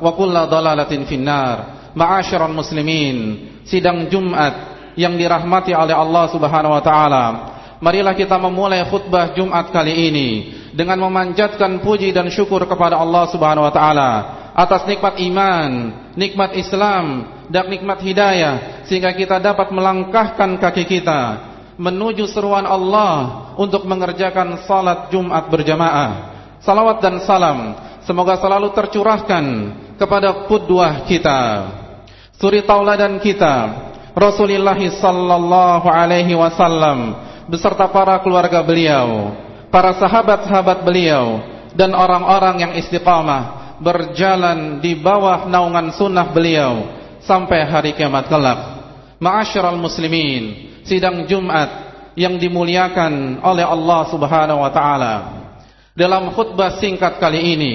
wa kulla dalalatin finnar. Ma'asyiral muslimin. Sidang Jumat yang dirahmati oleh Allah Subhanahu wa taala. Marilah kita memulai khutbah Jumat kali ini dengan memanjatkan puji dan syukur kepada Allah Subhanahu wa taala atas nikmat iman, nikmat Islam dan nikmat hidayah sehingga kita dapat melangkahkan kaki kita menuju seruan Allah untuk mengerjakan salat Jumat berjamaah. Salawat dan salam semoga selalu tercurahkan kepada kudwah kita suri tauladan kita Rasulullah sallallahu alaihi wasallam beserta para keluarga beliau para sahabat-sahabat beliau dan orang-orang yang istiqamah berjalan di bawah naungan sunnah beliau sampai hari kiamat kelak. Ma'asyiral muslimin sidang Jumat yang dimuliakan oleh Allah Subhanahu wa taala. Dalam khutbah singkat kali ini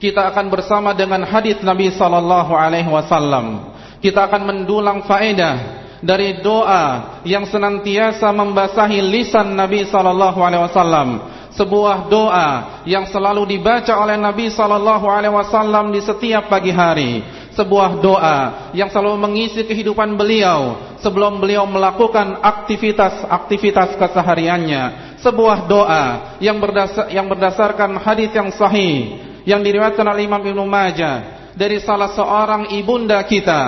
kita akan bersama dengan hadis Nabi sallallahu alaihi wasallam. Kita akan mendulang faedah dari doa yang senantiasa membasahi lisan Nabi sallallahu alaihi wasallam. Sebuah doa yang selalu dibaca oleh Nabi sallallahu alaihi wasallam di setiap pagi hari. Sebuah doa yang selalu mengisi kehidupan beliau sebelum beliau melakukan aktivitas-aktivitas kesehariannya. Sebuah doa yang yang berdasarkan hadis yang sahih yang diriwayatkan oleh Imam Ibnu Majah dari salah seorang ibunda kita,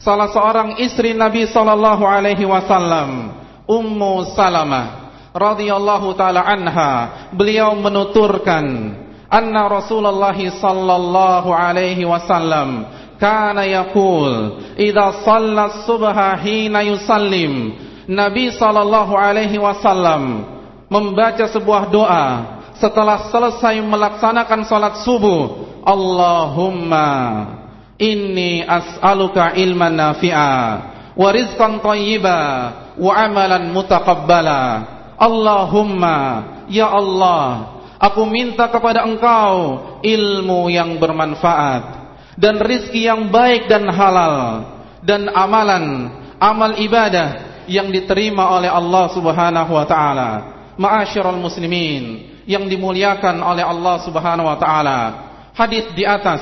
salah seorang istri Nabi sallallahu alaihi wasallam, Ummu Salamah radhiyallahu taala anha, beliau menuturkan anna Rasulullah sallallahu alaihi wasallam kana yaqul idza shalla subha hina yusallim. Nabi sallallahu alaihi wasallam membaca sebuah doa setelah selesai melaksanakan salat subuh Allahumma inni as'aluka ilman nafi'a wa rizqan thayyiba wa amalan mutaqabbala. Allahumma ya Allah aku minta kepada engkau ilmu yang bermanfaat dan rizki yang baik dan halal dan amalan amal ibadah yang diterima oleh Allah Subhanahu wa taala. Ma'asyiral muslimin yang dimuliakan oleh Allah Subhanahu wa taala. Hadis di atas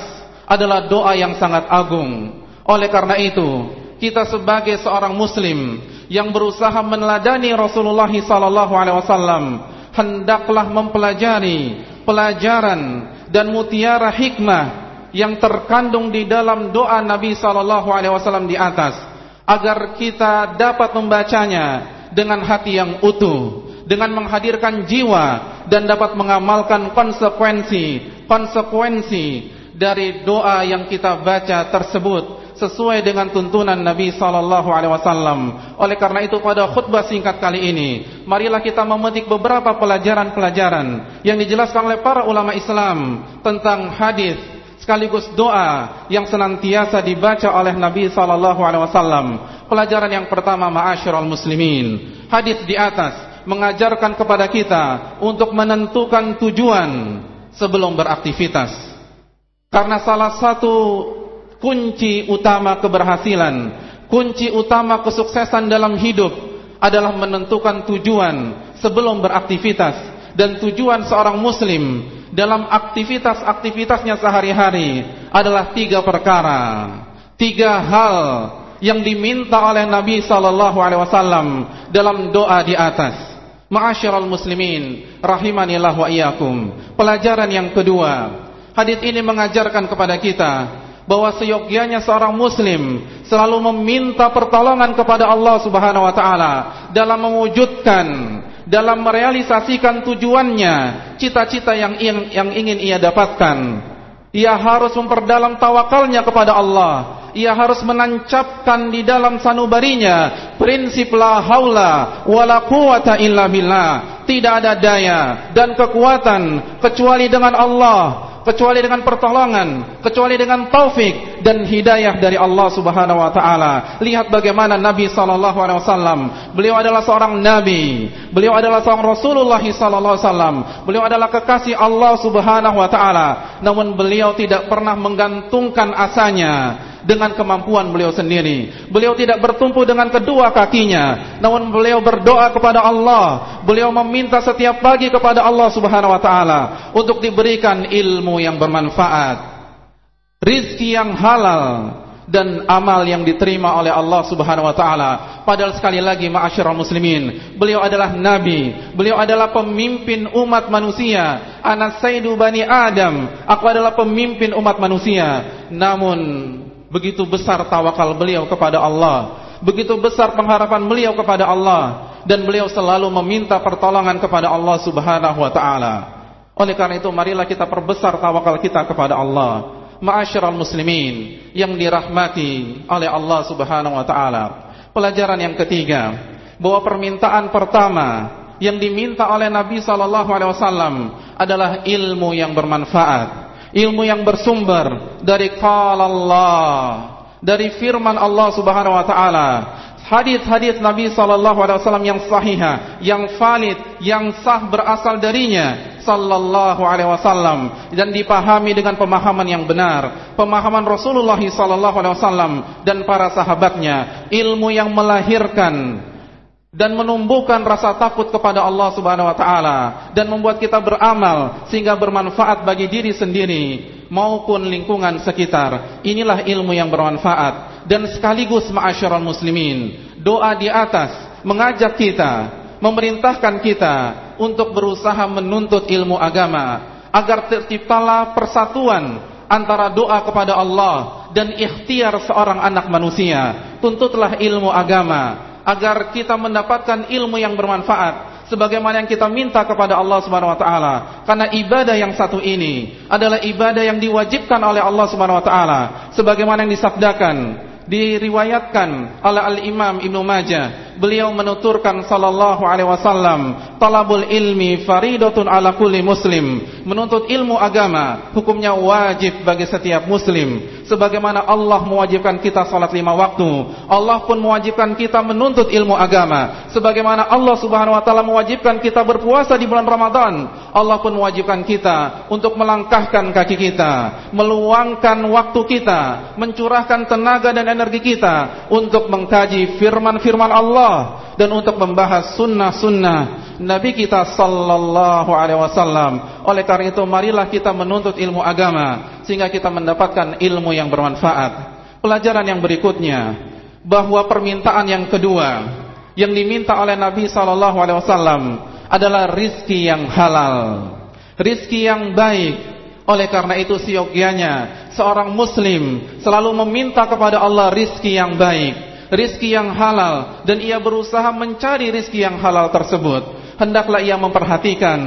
adalah doa yang sangat agung. Oleh karena itu, kita sebagai seorang muslim yang berusaha meneladani Rasulullah sallallahu alaihi wasallam hendaklah mempelajari pelajaran dan mutiara hikmah yang terkandung di dalam doa Nabi sallallahu alaihi wasallam di atas agar kita dapat membacanya dengan hati yang utuh dengan menghadirkan jiwa dan dapat mengamalkan konsekuensi konsekuensi dari doa yang kita baca tersebut sesuai dengan tuntunan Nabi sallallahu alaihi wasallam. Oleh karena itu pada khutbah singkat kali ini, marilah kita memetik beberapa pelajaran-pelajaran yang dijelaskan oleh para ulama Islam tentang hadis sekaligus doa yang senantiasa dibaca oleh Nabi sallallahu alaihi wasallam. Pelajaran yang pertama ma'asyiral muslimin. Hadis di atas mengajarkan kepada kita untuk menentukan tujuan sebelum beraktivitas. Karena salah satu kunci utama keberhasilan, kunci utama kesuksesan dalam hidup adalah menentukan tujuan sebelum beraktivitas dan tujuan seorang muslim dalam aktivitas-aktivitasnya sehari-hari adalah tiga perkara, tiga hal yang diminta oleh Nabi sallallahu alaihi wasallam dalam doa di atas. Ma'asyiral muslimin, rahimanillah wa iyyakum. Pelajaran yang kedua, hadis ini mengajarkan kepada kita bahwa seyogyanya seorang muslim selalu meminta pertolongan kepada Allah Subhanahu wa taala dalam mewujudkan dalam merealisasikan tujuannya, cita-cita yang, yang yang ingin ia dapatkan. Ia harus memperdalam tawakalnya kepada Allah. Ia harus menancapkan di dalam sanubarinya prinsip la haula wala quwata illa billah. Tidak ada daya dan kekuatan kecuali dengan Allah kecuali dengan pertolongan, kecuali dengan taufik dan hidayah dari Allah Subhanahu wa taala. Lihat bagaimana Nabi sallallahu alaihi wasallam, beliau adalah seorang nabi, beliau adalah seorang Rasulullah sallallahu alaihi wasallam, beliau adalah kekasih Allah Subhanahu wa taala. Namun beliau tidak pernah menggantungkan asanya dengan kemampuan beliau sendiri. Beliau tidak bertumpu dengan kedua kakinya, namun beliau berdoa kepada Allah. Beliau meminta setiap pagi kepada Allah Subhanahu wa taala untuk diberikan ilmu yang bermanfaat, rizki yang halal dan amal yang diterima oleh Allah Subhanahu wa taala. Padahal sekali lagi ma'asyiral muslimin, beliau adalah nabi, beliau adalah pemimpin umat manusia. Anas sayyidu bani Adam, aku adalah pemimpin umat manusia. Namun Begitu besar tawakal beliau kepada Allah. Begitu besar pengharapan beliau kepada Allah. Dan beliau selalu meminta pertolongan kepada Allah subhanahu wa ta'ala. Oleh karena itu marilah kita perbesar tawakal kita kepada Allah. Ma'asyiral muslimin Yang dirahmati oleh Allah subhanahu wa ta'ala. Pelajaran yang ketiga Bahwa permintaan pertama Yang diminta oleh Nabi SAW Adalah ilmu yang bermanfaat ilmu yang bersumber dari qala Allah, dari firman Allah Subhanahu wa taala. Hadis-hadis Nabi sallallahu alaihi wasallam yang sahih, yang valid, yang sah berasal darinya sallallahu alaihi wasallam dan dipahami dengan pemahaman yang benar, pemahaman Rasulullah sallallahu alaihi wasallam dan para sahabatnya, ilmu yang melahirkan dan menumbuhkan rasa takut kepada Allah Subhanahu wa taala dan membuat kita beramal sehingga bermanfaat bagi diri sendiri maupun lingkungan sekitar. Inilah ilmu yang bermanfaat dan sekaligus ma'asyiral muslimin. Doa di atas mengajak kita, memerintahkan kita untuk berusaha menuntut ilmu agama agar terciptalah persatuan antara doa kepada Allah dan ikhtiar seorang anak manusia. Tuntutlah ilmu agama agar kita mendapatkan ilmu yang bermanfaat sebagaimana yang kita minta kepada Allah Subhanahu wa taala. Karena ibadah yang satu ini adalah ibadah yang diwajibkan oleh Allah Subhanahu wa taala sebagaimana yang disabdakan diriwayatkan oleh Al-Imam Ibnu Majah beliau menuturkan sallallahu alaihi wasallam, talabul ilmi faridatun ala kulli muslim. Menuntut ilmu agama hukumnya wajib bagi setiap muslim. Sebagaimana Allah mewajibkan kita salat lima waktu, Allah pun mewajibkan kita menuntut ilmu agama. Sebagaimana Allah Subhanahu wa taala mewajibkan kita berpuasa di bulan Ramadan, Allah pun mewajibkan kita untuk melangkahkan kaki kita, meluangkan waktu kita, mencurahkan tenaga dan energi kita untuk mengkaji firman-firman Allah dan untuk membahas sunnah-sunnah Nabi kita sallallahu alaihi wasallam. Oleh karena itu marilah kita menuntut ilmu agama sehingga kita mendapatkan ilmu yang bermanfaat. Pelajaran yang berikutnya bahwa permintaan yang kedua yang diminta oleh Nabi sallallahu alaihi wasallam adalah rizki yang halal, rizki yang baik. Oleh karena itu siogianya seorang muslim selalu meminta kepada Allah rizki yang baik rizki yang halal dan ia berusaha mencari rizki yang halal tersebut, hendaklah ia memperhatikan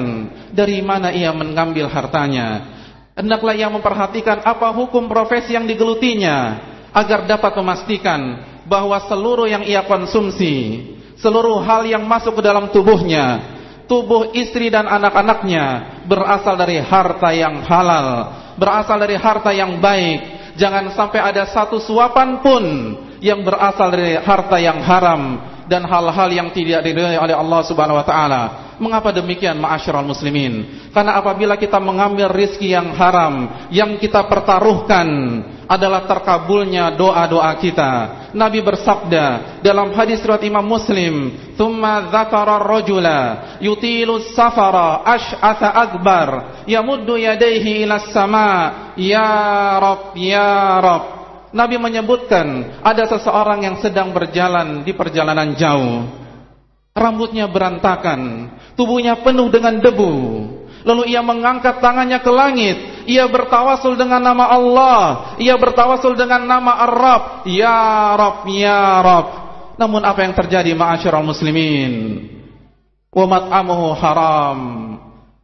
dari mana ia mengambil hartanya. Hendaklah ia memperhatikan apa hukum profesi yang digelutinya agar dapat memastikan bahwa seluruh yang ia konsumsi, seluruh hal yang masuk ke dalam tubuhnya, tubuh istri dan anak-anaknya berasal dari harta yang halal, berasal dari harta yang baik. Jangan sampai ada satu suapan pun yang berasal dari harta yang haram dan hal-hal yang tidak diridhai oleh Allah Subhanahu wa taala. Mengapa demikian ma'asyiral muslimin? Karena apabila kita mengambil rizki yang haram, yang kita pertaruhkan adalah terkabulnya doa-doa kita. Nabi bersabda dalam hadis riwayat Imam Muslim, "Tsumma dzakara ar-rajula yutilu safara ash'atha akbar, yamuddu yadayhi ila sama ya Rabb, ya Rabb." Nabi menyebutkan ada seseorang yang sedang berjalan di perjalanan jauh. Rambutnya berantakan, tubuhnya penuh dengan debu. Lalu ia mengangkat tangannya ke langit. Ia bertawasul dengan nama Allah. Ia bertawasul dengan nama Ar-Rab. Ya Rab, Ya Rab. Namun apa yang terjadi ma'asyiral muslimin? Wa mat'amuhu haram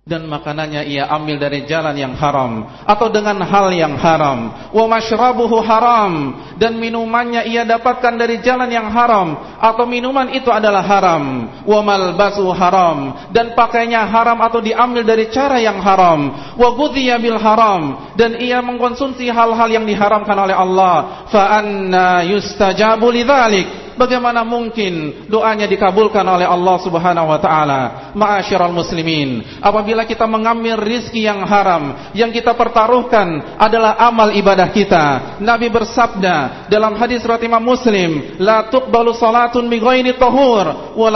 dan makanannya ia ambil dari jalan yang haram atau dengan hal yang haram. Wa mashrabuhu haram. Dan minumannya ia dapatkan dari jalan yang haram atau minuman itu adalah haram. Wa malbasu haram. Dan pakainya haram atau diambil dari cara yang haram. Wa ghudhiya bil haram. Dan ia mengkonsumsi hal-hal yang diharamkan oleh Allah. Fa anna yustajabu lidzalik Bagaimana mungkin doanya dikabulkan oleh Allah Subhanahu wa taala? Ma'asyiral muslimin, apabila kita mengambil rizki yang haram, yang kita pertaruhkan adalah amal ibadah kita. Nabi bersabda dalam hadis riwayat Imam Muslim, "La tuqbalu salatun bi ghairi tahur, wa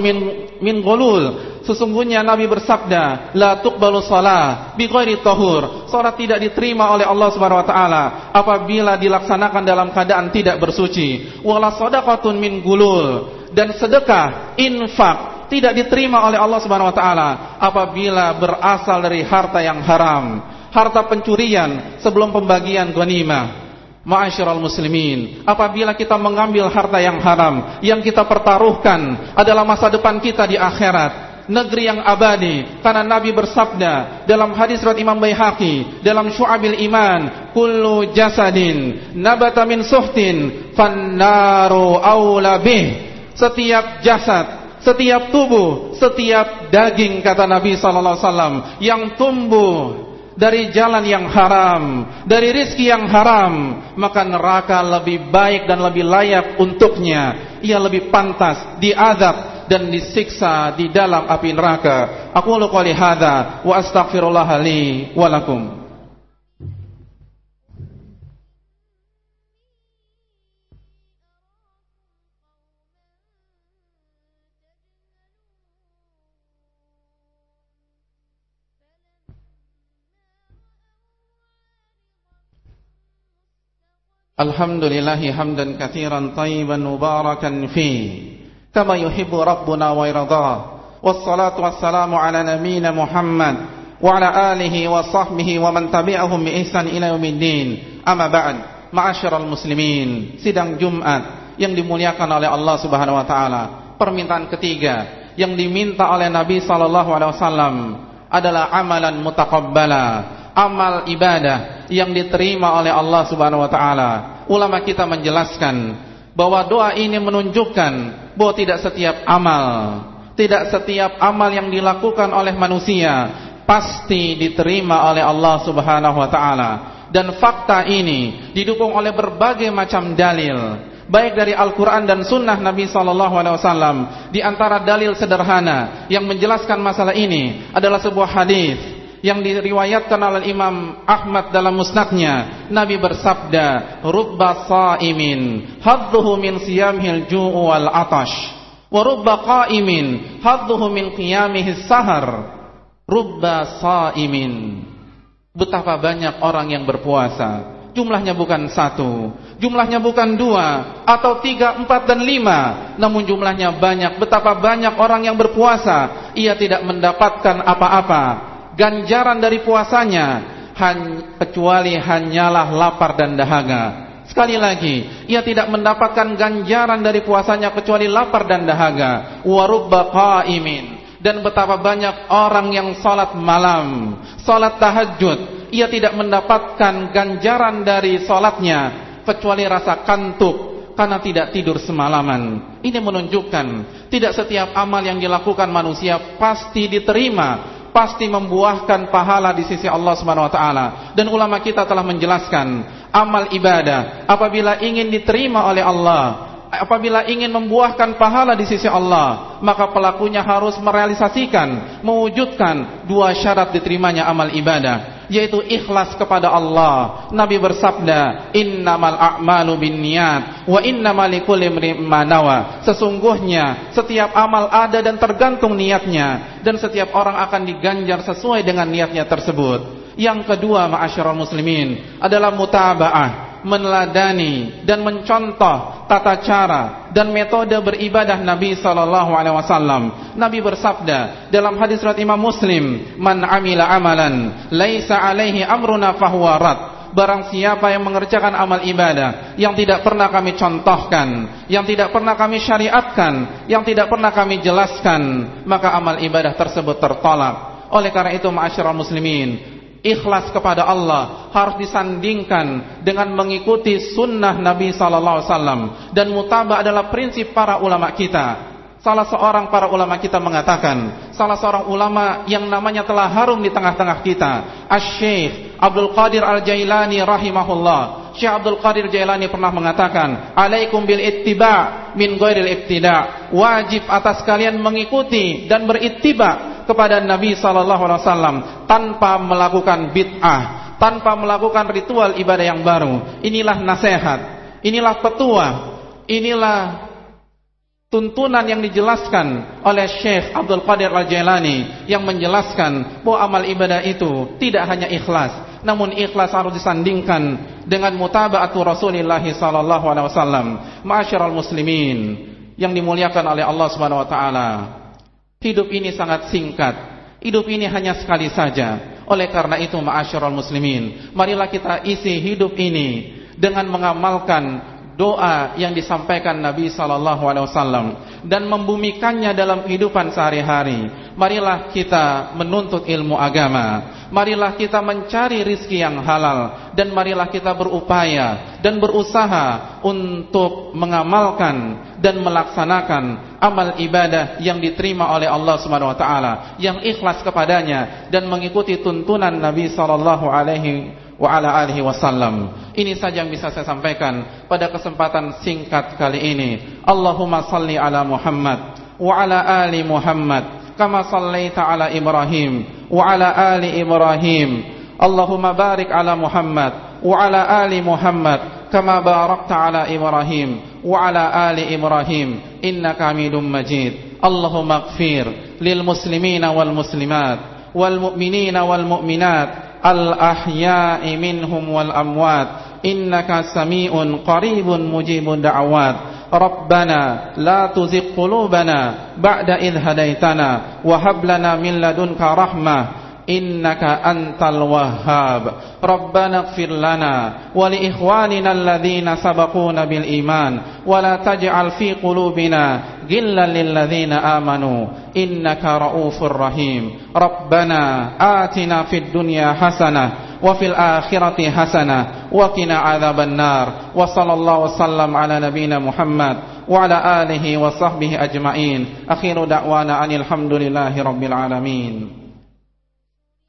min min ghulul." Sesungguhnya Nabi bersabda, la tuqbalu shalah bi ghairi tahur. Salat tidak diterima oleh Allah Subhanahu wa taala apabila dilaksanakan dalam keadaan tidak bersuci. Wala shadaqatun min gulul dan sedekah, infak tidak diterima oleh Allah Subhanahu wa taala apabila berasal dari harta yang haram, harta pencurian sebelum pembagian ghanimah. Ma'asyiral muslimin, apabila kita mengambil harta yang haram, yang kita pertaruhkan adalah masa depan kita di akhirat, negeri yang abadi karena Nabi bersabda dalam hadis riwayat Imam Baihaqi dalam Syu'abil Iman kullu jasadin nabata min suhtin fannaru aula bih setiap jasad setiap tubuh setiap daging kata Nabi sallallahu alaihi wasallam yang tumbuh dari jalan yang haram, dari rizki yang haram, maka neraka lebih baik dan lebih layak untuknya. Ia lebih pantas diazab dan disiksa di dalam api neraka. Aku qouli hadza wa astaghfirullah li wa lakum. Alhamdulillahi hamdan katsiran tayyiban mubarakan fi كما يحب ربنا ويرضاه والصلاة والسلام على نبينا محمد وعلى آله وصحبه ومن تبعهم بإحسان إلى يوم الدين أما بعد معاشر المسلمين sidang Jumat yang dimuliakan oleh Allah Subhanahu wa taala permintaan ketiga yang diminta oleh Nabi sallallahu alaihi wasallam adalah amalan mutaqabbala amal ibadah yang diterima oleh Allah Subhanahu wa taala ulama kita menjelaskan bahwa doa ini menunjukkan bahwa tidak setiap amal, tidak setiap amal yang dilakukan oleh manusia pasti diterima oleh Allah Subhanahu wa taala. Dan fakta ini didukung oleh berbagai macam dalil, baik dari Al-Qur'an dan sunnah Nabi sallallahu alaihi wasallam. Di antara dalil sederhana yang menjelaskan masalah ini adalah sebuah hadis yang diriwayatkan oleh Imam Ahmad dalam musnadnya Nabi bersabda rubba saimin hadduhu min siyamihil ju'u wal atash. Wa rubba qaimin hadduhu min qiyamihi sahar. Rubba saimin. Betapa banyak orang yang berpuasa. Jumlahnya bukan satu jumlahnya bukan dua atau tiga, empat dan lima. Namun jumlahnya banyak betapa banyak orang yang berpuasa. Ia tidak mendapatkan apa-apa ganjaran dari puasanya kecuali hanyalah lapar dan dahaga. Sekali lagi, ia tidak mendapatkan ganjaran dari puasanya kecuali lapar dan dahaga. Warubba qaimin dan betapa banyak orang yang salat malam, salat tahajud, ia tidak mendapatkan ganjaran dari salatnya kecuali rasa kantuk karena tidak tidur semalaman. Ini menunjukkan tidak setiap amal yang dilakukan manusia pasti diterima pasti membuahkan pahala di sisi Allah Subhanahu wa taala. Dan ulama kita telah menjelaskan amal ibadah apabila ingin diterima oleh Allah, apabila ingin membuahkan pahala di sisi Allah, maka pelakunya harus merealisasikan, mewujudkan dua syarat diterimanya amal ibadah, yaitu ikhlas kepada Allah. Nabi bersabda, "Innamal a'malu binniyat wa innamal likulli imrin nawa." Sesungguhnya setiap amal ada dan tergantung niatnya dan setiap orang akan diganjar sesuai dengan niatnya tersebut. Yang kedua, ma'asyiral muslimin, adalah mutaba'ah meneladani dan mencontoh tata cara dan metode beribadah Nabi sallallahu alaihi wasallam. Nabi bersabda dalam hadis riwayat Imam Muslim, "Man 'amila amalan laisa 'alaihi amruna fahuwa rad." Barang siapa yang mengerjakan amal ibadah yang tidak pernah kami contohkan, yang tidak pernah kami syariatkan, yang tidak pernah kami jelaskan, maka amal ibadah tersebut tertolak. Oleh karena itu, ma'asyiral muslimin, ikhlas kepada Allah harus disandingkan dengan mengikuti sunnah Nabi sallallahu alaihi wasallam dan mutabah adalah prinsip para ulama kita. Salah seorang para ulama kita mengatakan, salah seorang ulama yang namanya telah harum di tengah-tengah kita, Asy-Syaikh Abdul Qadir Al-Jailani rahimahullah. Syekh Abdul Qadir Jailani pernah mengatakan, "Alaikum bil ittiba min ghairil ibtida." Wajib atas kalian mengikuti dan berittiba kepada Nabi sallallahu alaihi wasallam tanpa melakukan bid'ah, tanpa melakukan ritual ibadah yang baru. Inilah nasihat, inilah petua, inilah tuntunan yang dijelaskan oleh Syekh Abdul Qadir Al-Jailani yang menjelaskan bahwa amal ibadah itu tidak hanya ikhlas, namun ikhlas harus disandingkan dengan mutaba'atu Rasulullah sallallahu alaihi wasallam. Ma'asyiral muslimin yang dimuliakan oleh Allah Subhanahu wa taala. Hidup ini sangat singkat. Hidup ini hanya sekali saja. Oleh karena itu, ma'asyiral muslimin, marilah kita isi hidup ini dengan mengamalkan doa yang disampaikan Nabi sallallahu alaihi wasallam dan membumikannya dalam kehidupan sehari-hari. Marilah kita menuntut ilmu agama. Marilah kita mencari rizki yang halal dan marilah kita berupaya dan berusaha untuk mengamalkan dan melaksanakan amal ibadah yang diterima oleh Allah Subhanahu wa taala yang ikhlas kepadanya dan mengikuti tuntunan Nabi sallallahu alaihi wa ala alihi wasallam. Ini saja yang bisa saya sampaikan pada kesempatan singkat kali ini. Allahumma salli ala Muhammad wa ala ali Muhammad kama sallaita ala Ibrahim wa ala ali Ibrahim. Allahumma barik ala Muhammad وعلى آل محمد كما باركت على إبراهيم وعلى آل إبراهيم إنك حميد مجيد. اللهم اغفر للمسلمين والمسلمات والمؤمنين والمؤمنات الأحياء منهم والأموات. إنك سميع قريب مجيب الدعوات. ربنا لا تزغ قلوبنا بعد إذ هديتنا وهب لنا من لدنك رحمة إنك أنت الوهاب ربنا اغفر لنا ولإخواننا الذين سبقونا بالإيمان ولا تجعل في قلوبنا غلا للذين آمنوا إنك رؤوف رحيم ربنا آتنا في الدنيا حسنة وفي الآخرة حسنة وقنا عذاب النار وصلى الله وسلم على نبينا محمد وعلى آله وصحبه أجمعين أخير دعوانا أن الحمد لله رب العالمين